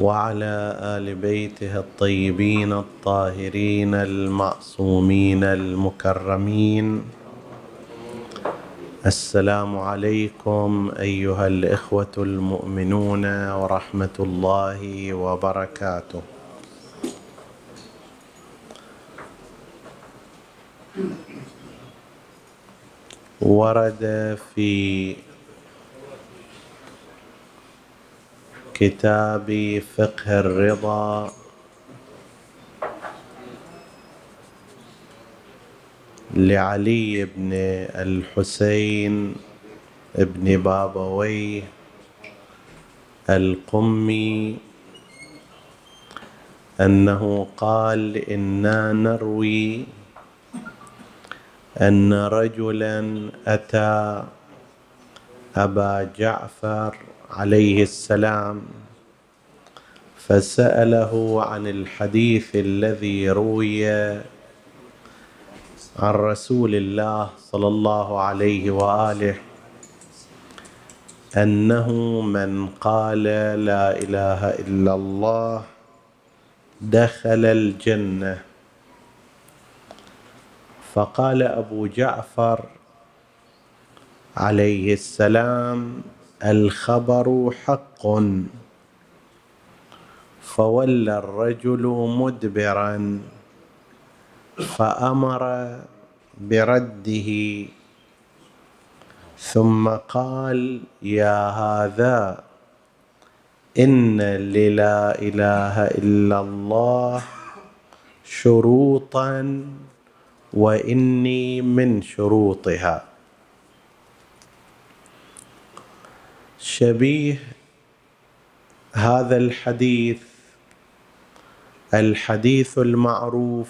وعلى آل بيته الطيبين الطاهرين المعصومين المكرمين. السلام عليكم أيها الإخوة المؤمنون ورحمة الله وبركاته. ورد في كتاب فقه الرضا. لعلي بن الحسين بن بابويه القمي أنه قال إنا نروي أن رجلا أتى أبا جعفر عليه السلام فسأله عن الحديث الذي روي عن رسول الله صلى الله عليه وآله أنه من قال لا إله إلا الله دخل الجنة. فقال أبو جعفر عليه السلام الخبر حق. فولى الرجل مدبرا فأمر برده. ثم قال يا هذا إن للا إله إلا الله شروطا وإني من شروطها. شبيه هذا الحديث الحديث المعروف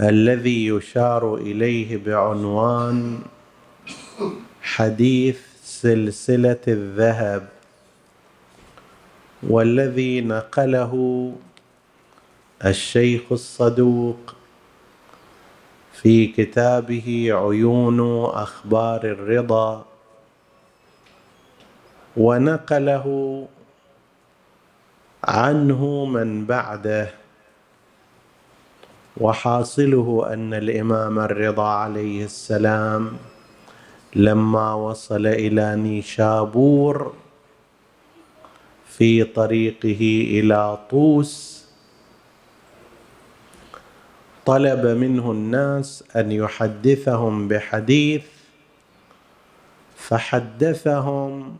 الذي يشار إليه بعنوان حديث سلسلة الذهب والذي نقله الشيخ الصدوق في كتابه عيون أخبار الرضا. ونقله عنه من بعده وحاصله أن الإمام الرضا عليه السلام لما وصل إلى نيشابور في طريقه إلى طوس طلب منه الناس أن يحدثهم بحديث فحدثهم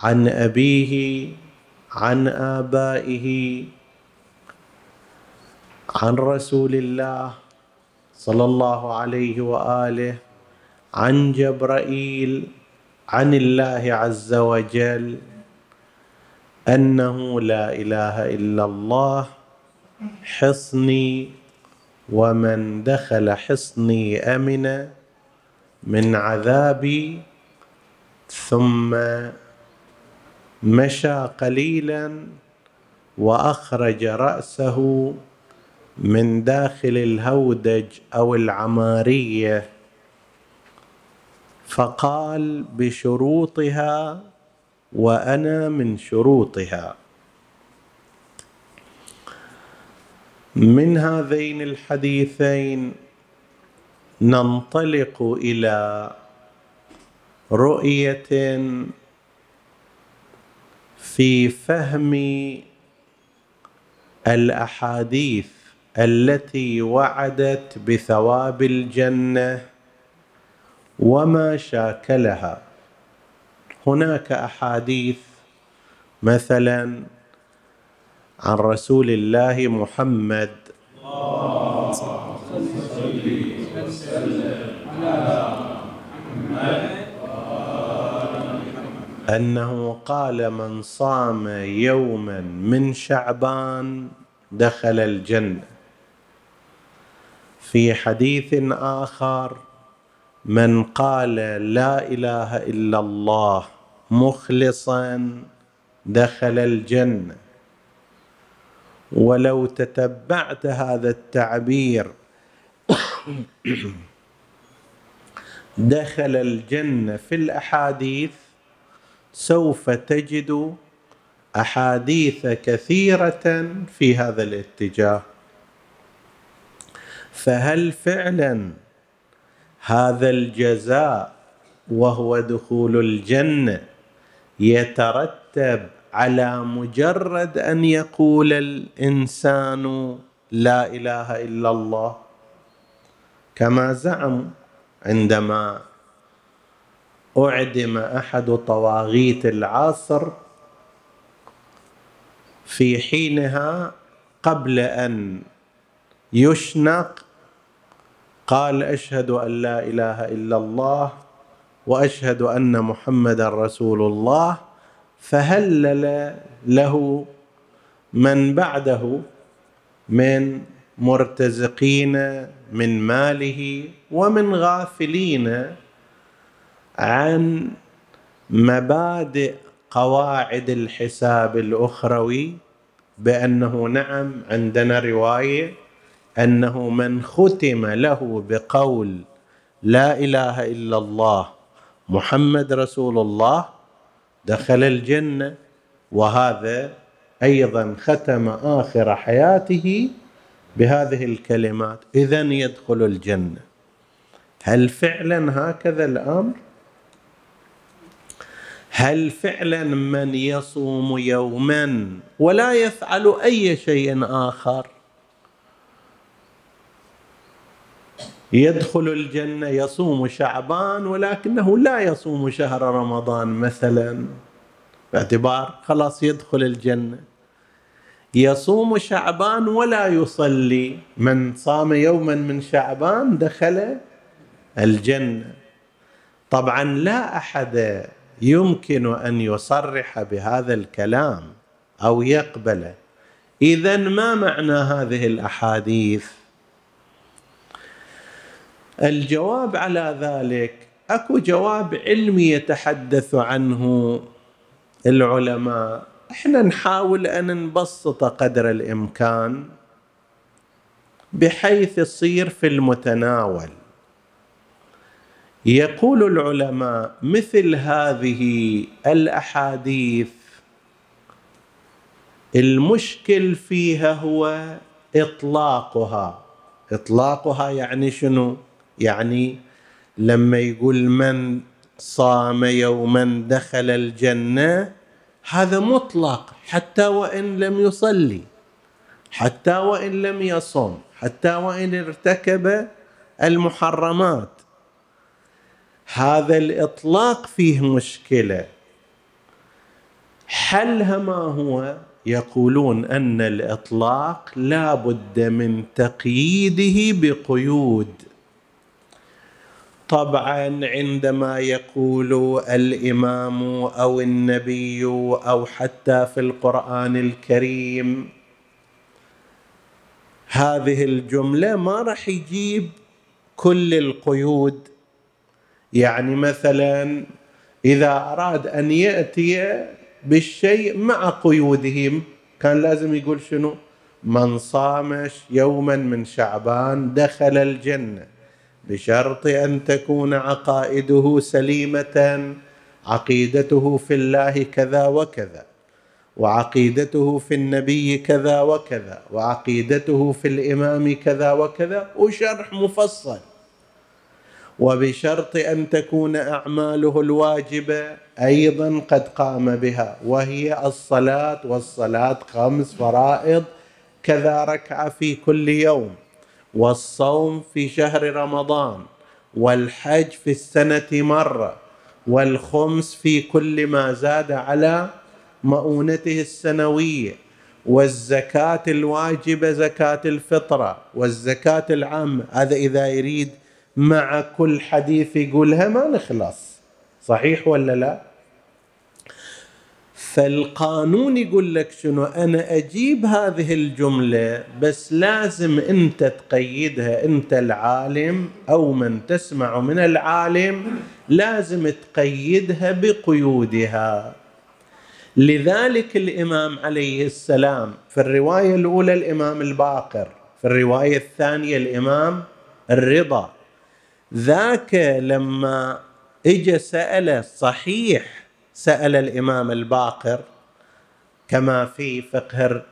عن أبيه عن آبائه عن رسول الله صلى الله عليه وآله عن جبرائيل عن الله عز وجل أنه لا إله إلا الله حصني ومن دخل حصني امن من عذابي ثم مشى قليلا وأخرج رأسه من داخل الهودج أو العمارية. فقال بشروطها وأنا من شروطها. من هذين الحديثين ننطلق إلى رؤية في فهم الأحاديث التي وعدت بثواب الجنة وما شاكلها. هناك أحاديث مثلا عن رسول الله محمد أنه قال من صام يوما من شعبان دخل الجنة. في حديث آخر من قال لا إله إلا الله مخلصا دخل الجنة. ولو تتبعت هذا التعبير دخل الجنة في الأحاديث سوف تجد أحاديث كثيرة في هذا الاتجاه. فهل فعلا هذا الجزاء وهو دخول الجنة يترتب على مجرد أن يقول الإنسان لا إله إلا الله؟ كما زعموا عندما أعدم أحد طواغيت العصر في حينها قبل أن يشنق. قال أشهد أن لا إله إلا الله وأشهد أن محمدا رسول الله. فهلل له من بعده من مرتزقين من ماله ومن غافلين عن مبادئ قواعد الحساب الأخروي بأنه نعم عندنا رواية أنه من ختم له بقول لا إله إلا الله محمد رسول الله دخل الجنة وهذا أيضا ختم آخر حياته بهذه الكلمات. اذا يدخل الجنة. هل فعلا هكذا الأمر؟ هل فعلا من يصوم يوما ولا يفعل أي شيء آخر؟ يدخل الجنة يصوم شعبان ولكنه لا يصوم شهر رمضان مثلا. باعتبار خلاص يدخل الجنة. يصوم شعبان ولا يصلي. من صام يوما من شعبان دخل الجنة. طبعا لا أحد يمكن أن يصرح بهذا الكلام أو يقبله. اذا ما معنى هذه الأحاديث؟ الجواب على ذلك أكو جواب علمي يتحدث عنه العلماء. إحنا نحاول أن نبسط قدر الإمكان بحيث يصير في المتناول. يقول العلماء مثل هذه الأحاديث. المشكل فيها هو إطلاقها. إطلاقها يعني شنو؟ يعني لما يقول من صام يوما دخل الجنة هذا مطلق حتى وإن لم يصلي حتى وإن لم يصم حتى وإن ارتكب المحرمات. هذا الإطلاق فيه مشكلة. حلها ما هو؟ يقولون أن الإطلاق لا بد من تقييده بقيود. طبعا عندما يقول الإمام أو النبي أو حتى في القرآن الكريم هذه الجملة ما راح يجيب كل القيود. يعني مثلا إذا أراد أن يأتي بالشيء مع قيوده كان لازم يقول شنو؟ من صام يوما من شعبان دخل الجنة بشرط أن تكون عقائده سليمة عقيدته في الله كذا وكذا وعقيدته في النبي كذا وكذا وعقيدته في الإمام كذا وكذا. وشرح مفصل. وبشرط أن تكون أعماله الواجبة أيضا قد قام بها وهي الصلاة والصلاة خمس فرائض كذا ركعه في كل يوم والصوم في شهر رمضان والحج في السنة مرة والخمس في كل ما زاد على مؤونته السنوية والزكاة الواجبة زكاة الفطرة والزكاة العامة هذا إذا يريد مع كل حديث يقولها ما نخلص. صحيح ولا لا؟ فالقانون يقول لك شنو؟ أنا أجيب هذه الجملة بس لازم أنت تقيدها. أنت العالم أو من تسمع من العالم لازم تقيدها بقيودها. لذلك الإمام عليه السلام في الرواية الأولى الإمام الباقر في الرواية الثانية الإمام الرضا. ذاك لما اجى سأل صحيح سأل الإمام الباقر كما في فقه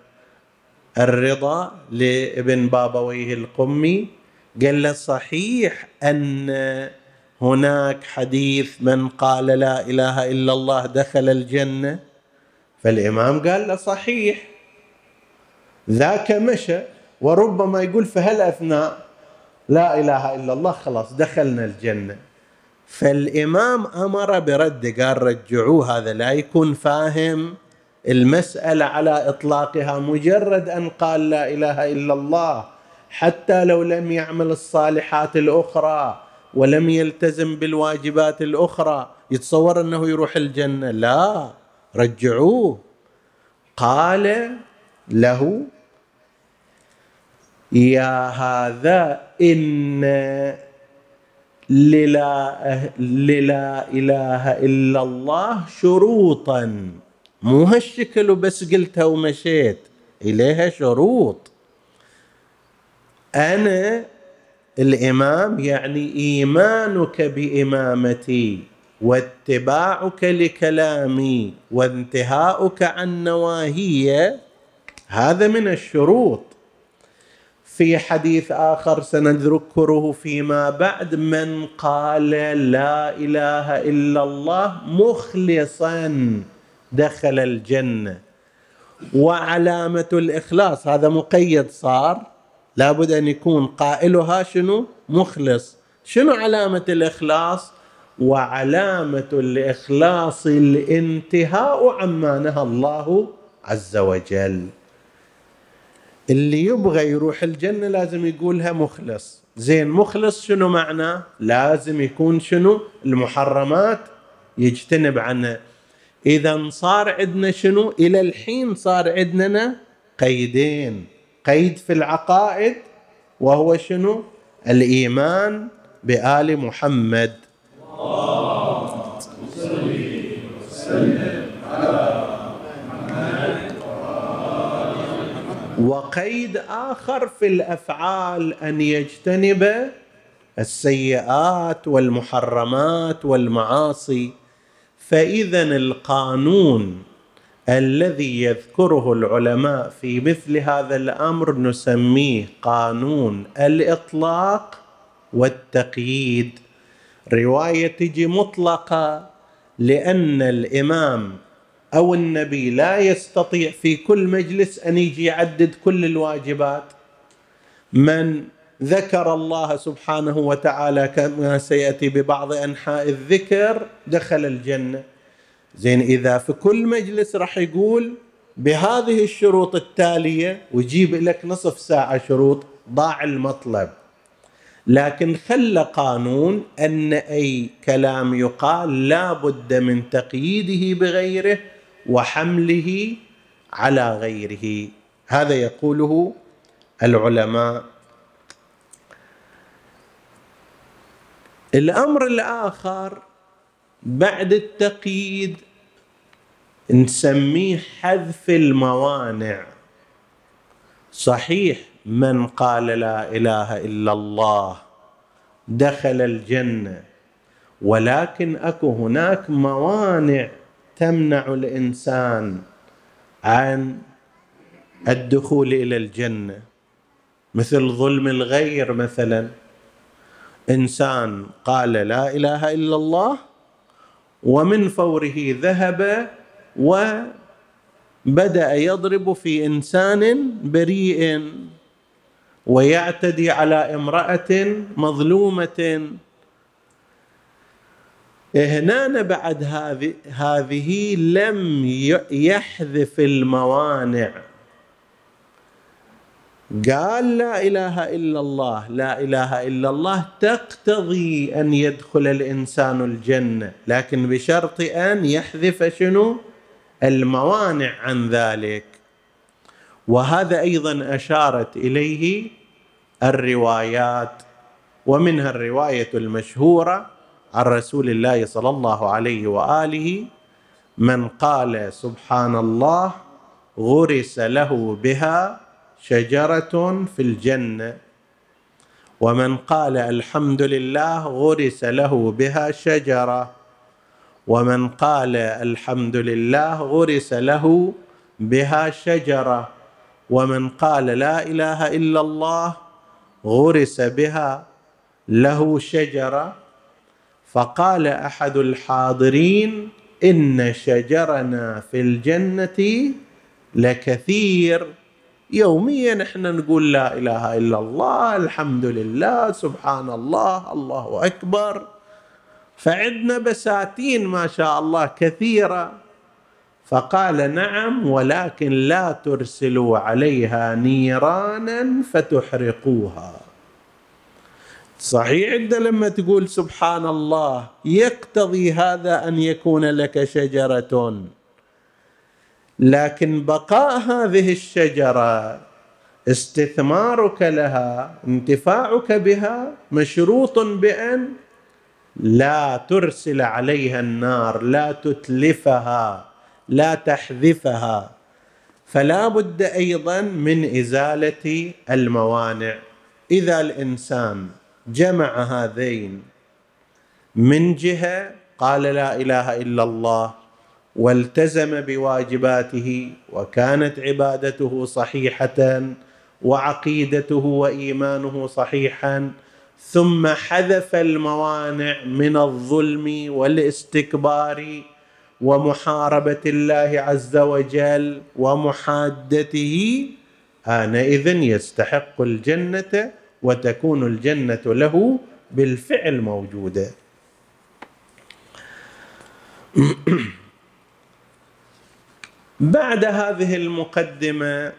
الرضا لابن بابويه القمي قال له صحيح أن هناك حديث من قال لا إله إلا الله دخل الجنة؟ فالإمام قال له صحيح. ذاك مشى وربما يقول في هالأثناء لا إله إلا الله خلاص دخلنا الجنة. فالإمام أمر برد قال رجعوه هذا لا يكون فاهم. المسألة على إطلاقها مجرد أن قال لا إله إلا الله حتى لو لم يعمل الصالحات الأخرى ولم يلتزم بالواجبات الأخرى يتصور أنه يروح الجنة. لا رجعوه. قال له يا هذا إن للا, للا إله إلا الله شروطا. مو هالشكل وبس قلتها ومشيت إليها شروط. أنا الإمام يعني إيمانك بإمامتي واتباعك لكلامي وانتهاؤك عن نواهي هذا من الشروط. في حديث آخر سنذكره فيما بعد من قال لا إله إلا الله مخلصا دخل الجنة. وعلامة الإخلاص هذا مقيد صار. لابد أن يكون قائلها شنو؟ مخلص. شنو علامة الإخلاص؟ وعلامة الإخلاص الانتهاء عما نهى الله عز وجل. اللي يبغى يروح الجنة لازم يقولها مخلص. زين مخلص شنو معناه لازم يكون شنو؟ المحرمات يجتنب عنها إذا صار عندنا شنو؟ إلى الحين صار عندنا قيدين. قيد في العقائد وهو شنو؟ الإيمان بآل محمد. الله وقيد آخر في الأفعال أن يجتنب السيئات والمحرمات والمعاصي. فإذا القانون الذي يذكره العلماء في مثل هذا الأمر نسميه قانون الإطلاق والتقييد. رواية تجي مطلقة لأن الإمام أو النبي لا يستطيع في كل مجلس أن يجي يعدد كل الواجبات. من ذكر الله سبحانه وتعالى كما سيأتي ببعض أنحاء الذكر دخل الجنة. زين إذا في كل مجلس راح يقول بهذه الشروط التالية ويجيب لك نصف ساعة شروط ضاع المطلب. لكن خلى قانون أن أي كلام يقال لا بد من تقييده بغيره وحمله على غيره. هذا يقوله العلماء. الأمر الآخر بعد التقييد نسميه حذف الموانع. صحيح من قال لا إله إلا الله دخل الجنة ولكن أكو هناك موانع تمنع الإنسان عن الدخول إلى الجنة. مثل ظلم الغير مثلا. إنسان قال لا إله إلا الله ومن فوره ذهب وبدأ يضرب في إنسان بريء ويعتدي على امرأة مظلومة. هنا بعد هذه هذه لم يحذف الموانع. قال لا إله إلا الله. لا إله إلا الله تقتضي أن يدخل الإنسان الجنة لكن بشرط أن يحذف شنو؟ الموانع عن ذلك. وهذا أيضا أشارت إليه الروايات ومنها الرواية المشهورة عن رسول الله صلى الله عليه وآله من قال سبحان الله غرس له بها شجرة في الجنة. ومن قال الحمد لله غرس له بها شجرة. ومن قال الحمد لله غرس له بها شجرة. ومن قال لا إله إلا الله غرس بها له شجرة. فقال أحد الحاضرين إن شجرنا في الجنة لكثير. يوميا إحنا نقول لا إله إلا الله الحمد لله سبحان الله الله أكبر. فعندنا بساتين ما شاء الله كثيرة. فقال نعم ولكن لا ترسلوا عليها نيرانا فتحرقوها. صحيح انت لما تقول سبحان الله يقتضي هذا أن يكون لك شجرة. لكن بقاء هذه الشجرة استثمارك لها انتفاعك بها مشروط بأن لا ترسل عليها النار لا تتلفها لا تحذفها. فلا بد أيضا من إزالة الموانع. إذا الإنسان جمع هذين من جهة قال لا إله إلا الله والتزم بواجباته وكانت عبادته صحيحة وعقيدته وإيمانه صحيحا ثم حذف الموانع من الظلم والاستكبار ومحاربة الله عز وجل ومحادته آنئذ يستحق الجنة وتكون الجنة له بالفعل موجودة بعد هذه المقدمة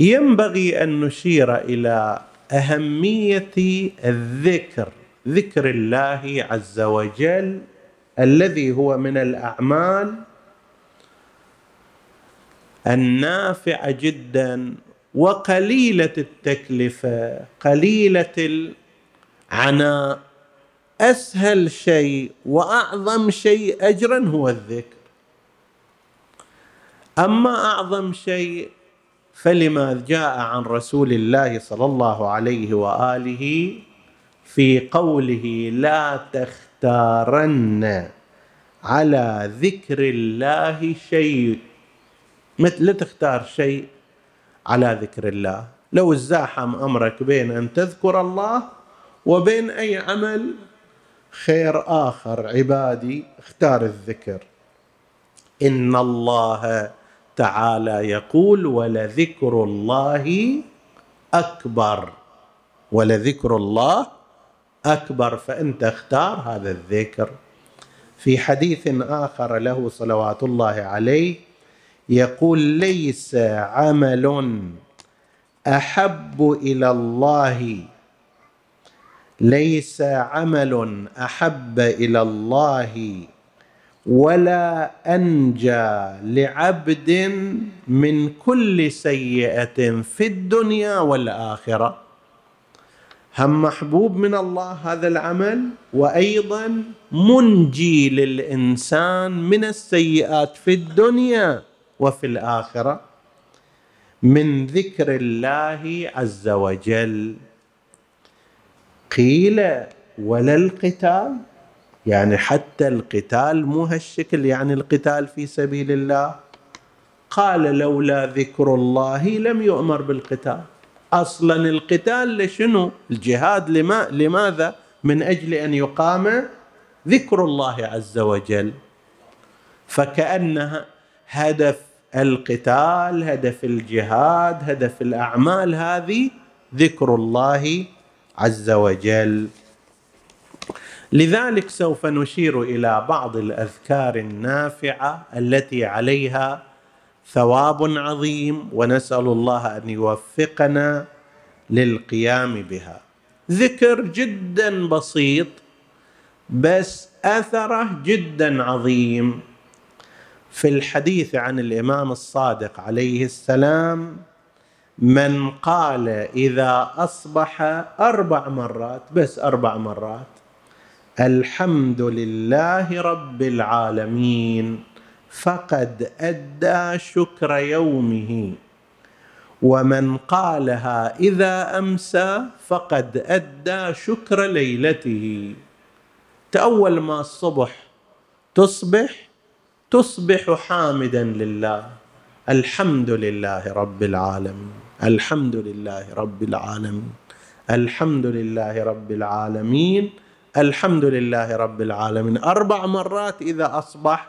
ينبغي أن نشير إلى أهمية الذكر ذكر الله عز وجل الذي هو من الأعمال النافعة جدا وقليلة التكلفة قليلة العناء. أسهل شيء وأعظم شيء اجرا هو الذكر. أما أعظم شيء فلما جاء عن رسول الله صلى الله عليه وآله في قوله لا تخ تختارن على ذكر الله شيء لا تختار شيء على ذكر الله. لو ازاحم أمرك بين أن تذكر الله وبين أي عمل خير آخر عبادي اختار الذكر. إن الله تعالى يقول ولذكر الله أكبر. ولذكر الله أكبر فانت اختار هذا الذكر. في حديث آخر له صلوات الله عليه يقول ليس عمل أحب إلى الله. ليس عمل أحب إلى الله ولا أنجى لعبد من كل سيئة في الدنيا والآخرة. هم محبوب من الله هذا العمل؟ وأيضا منجي للإنسان من السيئات في الدنيا. وفي الآخرة من ذكر الله عز وجل. قيل ولا القتال؟ يعني حتى القتال مو هالشكل يعني القتال في سبيل الله؟ قال لولا ذكر الله لم يؤمر بالقتال. أصلا القتال لشنو؟ الجهاد لما لماذا؟ من أجل أن يقام ذكر الله عز وجل. فكأنها هدف القتال هدف الجهاد هدف الأعمال هذه ذكر الله عز وجل. لذلك سوف نشير إلى بعض الأذكار النافعة التي عليها ثواب عظيم ونسأل الله أن يوفقنا للقيام بها. ذكر جدا بسيط بس أثره جدا عظيم. في الحديث عن الإمام الصادق عليه السلام من قال إذا أصبح أربع مرات بس أربع مرات الحمد لله رب العالمين فقد أدى شكر يومه. ومن قالها إذا أمسى فقد أدى شكر ليلته. تأول ما الصبح تصبح تصبح حامدا لله. الحمد لله رب العالمين. الحمد لله رب العالمين. الحمد لله رب العالمين. الحمد لله رب العالمين. أربع مرات إذا أصبحت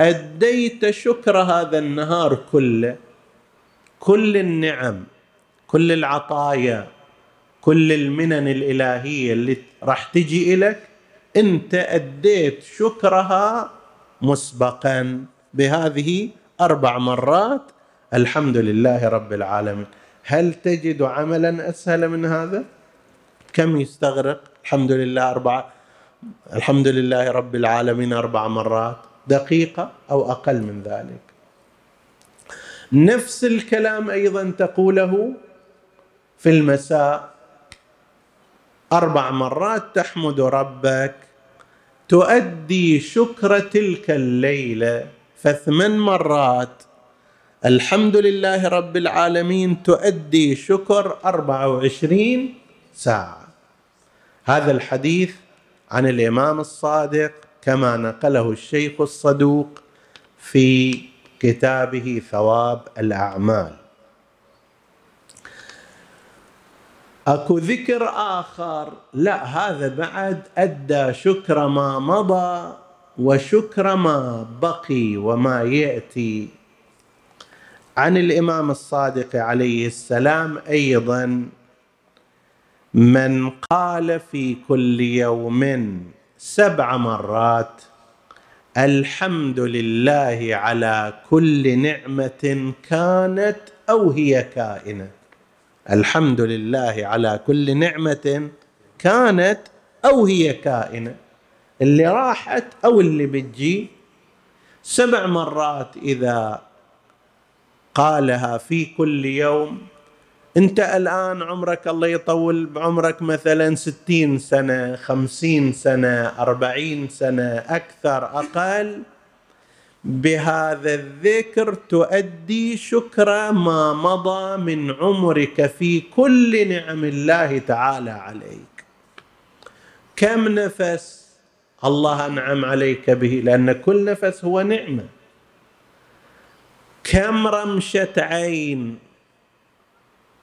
أديت شكر هذا النهار كله. كل النعم كل العطايا كل المنن الإلهية اللي راح تجي لك أنت أديت شكرها مسبقا بهذه أربع مرات الحمد لله رب العالمين. هل تجد عملا أسهل من هذا؟ كم يستغرق؟ الحمد لله أربع الحمد لله رب العالمين أربع مرات. دقيقة أو أقل من ذلك. نفس الكلام أيضا تقوله في المساء. أربع مرات تحمد ربك. تؤدي شكر تلك الليلة فثمان مرات. الحمد لله رب العالمين تؤدي شكر أربعة وعشرين ساعة. هذا الحديث عن الإمام الصادق كما نقله الشيخ الصدوق في كتابه ثواب الأعمال. أكو ذكر آخر. لا هذا بعد. أدى شكر ما مضى وشكر ما بقي وما يأتي. عن الإمام الصادق عليه السلام أيضا من قال في كل يوم سبع مرات الحمد لله على كل نعمة كانت أو هي كائنة. الحمد لله على كل نعمة كانت أو هي كائنة. اللي راحت أو اللي بتجي. سبع مرات إذا قالها في كل يوم. أنت الآن عمرك الله يطول بعمرك مثلا ستين سنة خمسين سنة أربعين سنة أكثر أقل. بهذا الذكر تؤدي شكر ما مضى من عمرك في كل نعم الله تعالى عليك. كم نفس الله أنعم عليك به؟ لأن كل نفس هو نعمة. كم رمشة عين؟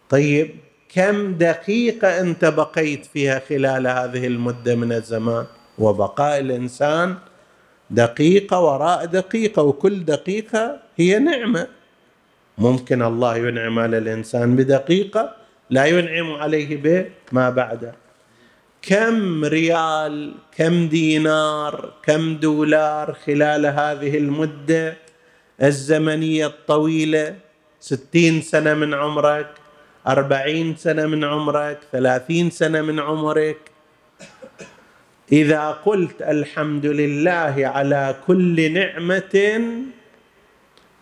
طيب كم دقيقة أنت بقيت فيها خلال هذه المدة من الزمان؟ وبقاء الإنسان دقيقة وراء دقيقة وكل دقيقة هي نعمة. ممكن الله ينعم على الإنسان بدقيقة لا ينعم عليه بما بعده. كم ريال كم دينار كم دولار خلال هذه المدة؟ الزمنية الطويلة ستين سنة من عمرك أربعين سنة من عمرك ثلاثين سنة من عمرك. إذا قلت الحمد لله على كل نعمة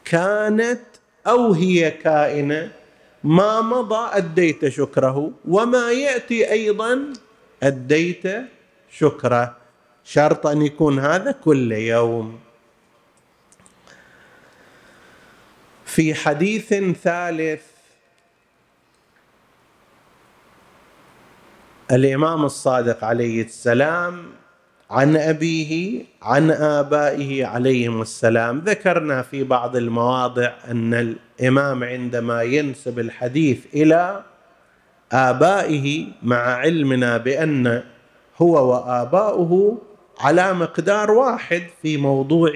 كانت أو هي كائنة ما مضى أديت شكره وما يأتي أيضا أديت شكره. شرط أن يكون هذا كل يوم. في حديث ثالث الإمام الصادق عليه السلام عن أبيه عن آبائه عليهم السلام. ذكرنا في بعض المواضع أن الإمام عندما ينسب الحديث إلى آبائه مع علمنا بأن هو وآباؤه على مقدار واحد في موضوع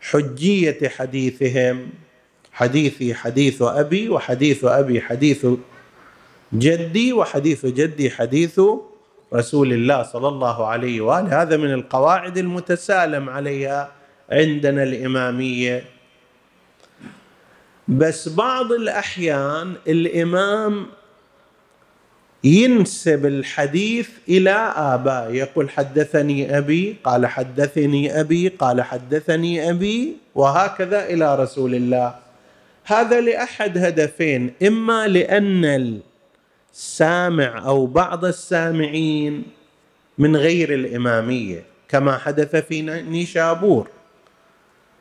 حجية حديثهم حديثي حديث أبي وحديث أبي حديث جدي وحديث جدي حديث رسول الله صلى الله عليه وآله. هذا من القواعد المتسالم عليها عندنا الإمامية. بس بعض الأحيان الإمام ينسب الحديث إلى ابائه يقول حدثني أبي قال حدثني أبي قال حدثني أبي وهكذا إلى رسول الله. هذا لأحد هدفين إما لأن السامع أو بعض السامعين من غير الإمامية كما حدث في نيشابور.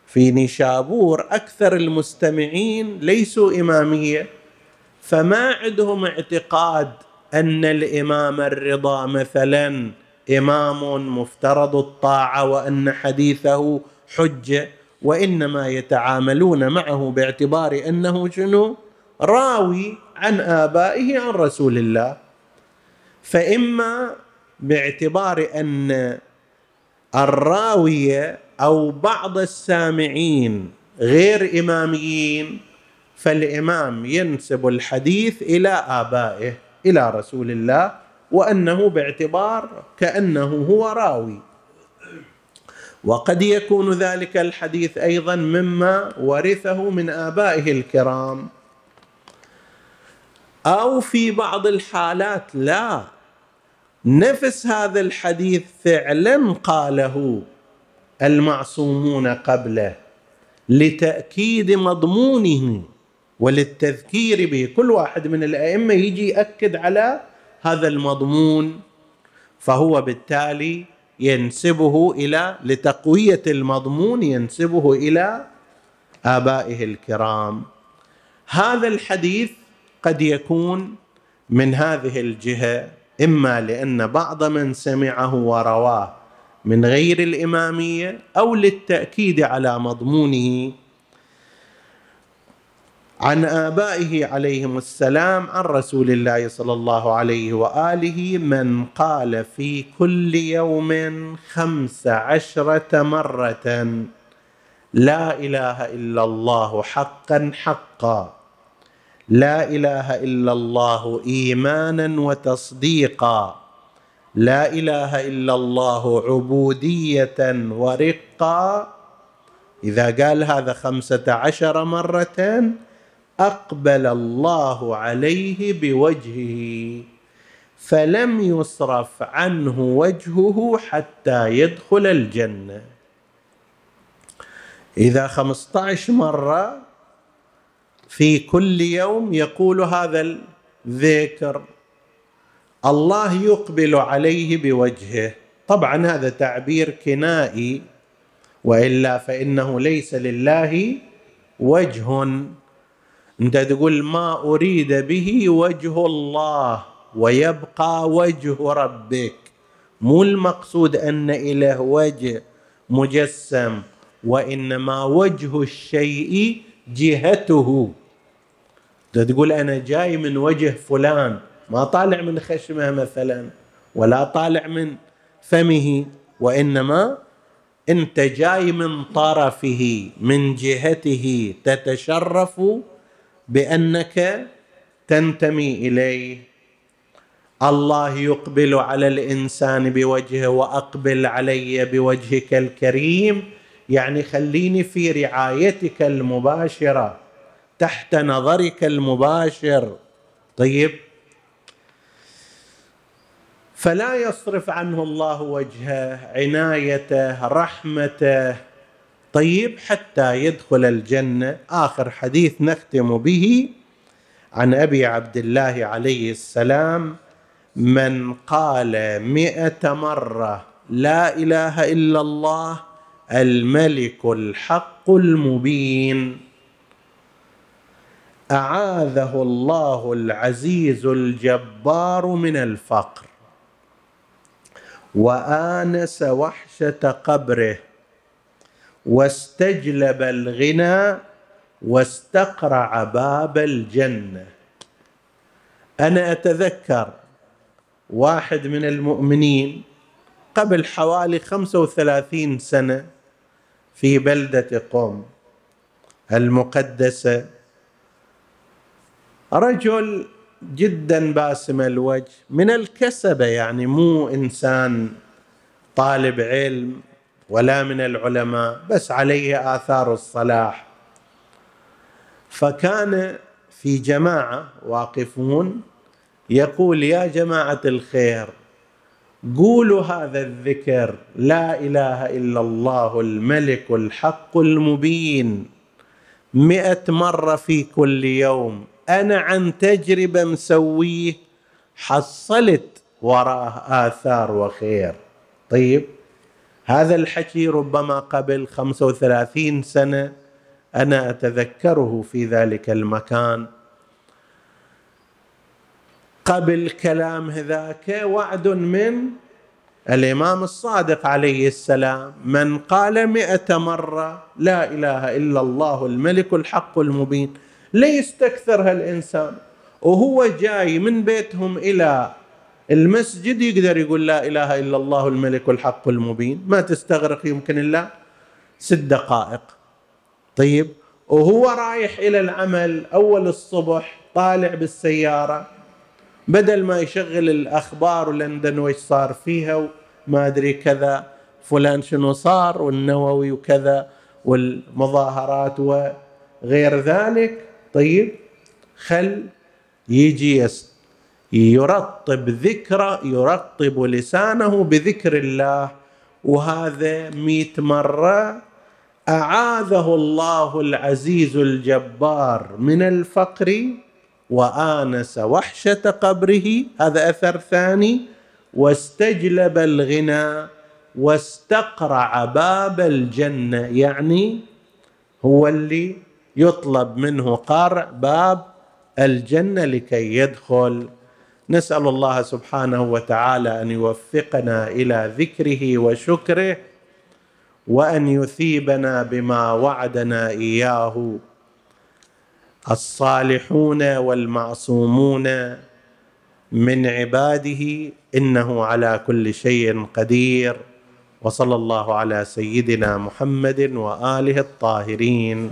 في نيشابور أكثر المستمعين ليسوا إمامية فما عندهم اعتقاد أن الإمام الرضا مثلا إمام مفترض الطاعة وأن حديثه حجة وإنما يتعاملون معه باعتبار أنه شنو؟ راوي. عن آبائه عن رسول الله. فإما باعتبار أن الراويه أو بعض السامعين غير إماميين فالإمام ينسب الحديث إلى آبائه إلى رسول الله وأنه باعتبار كأنه هو راوي. وقد يكون ذلك الحديث أيضا مما ورثه من آبائه الكرام. أو في بعض الحالات لا. نفس هذا الحديث فعلا قاله المعصومون قبله لتأكيد مضمونه وللتذكير به. كل واحد من الأئمة يجي يأكد على هذا المضمون فهو بالتالي ينسبه إلى لتقوية المضمون ينسبه إلى آبائه الكرام. هذا الحديث قد يكون من هذه الجهة إما لأن بعض من سمعه ورواه من غير الإمامية أو للتأكيد على مضمونه. عن آبائه عليهم السلام عن رسول الله صلى الله عليه وآله من قال في كل يوم خمس عشرة مرة لا إله إلا الله حقا حقا. لا إله إلا الله إيمانا وتصديقا. لا إله إلا الله عبودية ورقا. إذا قال هذا خمسة عشر مرة أقبل الله عليه بوجهه فلم يصرف عنه وجهه حتى يدخل الجنة. إذا خمسة عشر مرة في كل يوم يقول هذا الذكر. الله يقبل عليه بوجهه. طبعا هذا تعبير كنائي وإلا فإنه ليس لله وجه. أنت تقول ما أريد به وجه الله ويبقى وجه ربك. مو المقصود أن إله وجه مجسم وإنما وجه الشيء جهته. تقول أنا جاي من وجه فلان ما طالع من خشمه مثلا ولا طالع من فمه وإنما أنت جاي من طرفه من جهته تتشرف بأنك تنتمي إليه. الله يقبل على الإنسان بوجهه وأقبل علي بوجهك الكريم. يعني خليني في رعايتك المباشرة. تحت نظرك المباشر. طيب. فلا يصرف عنه الله وجهه عنايته رحمته. طيب حتى يدخل الجنة. آخر حديث نختم به عن أبي عبد الله عليه السلام. من قال مئة مرة لا إله إلا الله الملك الحق المبين أعاذه الله العزيز الجبار من الفقر وآنس وحشة قبره واستجلب الغنى واستقرع باب الجنة. أنا أتذكر واحد من المؤمنين قبل حوالي خمسة وثلاثين سنة في بلدة قوم المقدسة. رجل جدا باسم الوجه من الكسبه يعني مو إنسان طالب علم ولا من العلماء بس عليه آثار الصلاح. فكان في جماعة واقفون يقول يا جماعة الخير قولوا هذا الذكر لا إله إلا الله الملك الحق المبين مئة مرة في كل يوم أنا عن تجربة مسويه حصلت وراه آثار وخير. طيب هذا الحكي ربما قبل خمسة وثلاثين سنة أنا أتذكره في ذلك المكان. قبل كلام هذاك وعد من الإمام الصادق عليه السلام من قال مئة مرة لا إله إلا الله الملك الحق المبين. ليستكثر هالإنسان وهو جاي من بيتهم إلى المسجد يقدر يقول لا إله إلا الله الملك الحق المبين. ما تستغرق يمكن إلا ست دقائق. طيب وهو رايح إلى العمل أول الصبح طالع بالسيارة بدل ما يشغل الأخبار ولندن وش صار فيها وما أدري كذا فلان شنو صار والنووي وكذا والمظاهرات وغير ذلك. طيب خل يجي يرطب ذكرى يرطب لسانه بذكر الله. وهذا مئة مرة أعاذه الله العزيز الجبار من الفقر وآنس وحشة قبره. هذا أثر ثاني. واستجلب الغنى واستقرع باب الجنة. يعني هو اللي يطلب منه قارع باب الجنة لكي يدخل. نسأل الله سبحانه وتعالى أن يوفقنا إلى ذكره وشكره وأن يثيبنا بما وعدنا إياه. الصالحون والمعصومون من عباده إنه على كل شيء قدير. وصلى الله على سيدنا محمد وآله الطاهرين.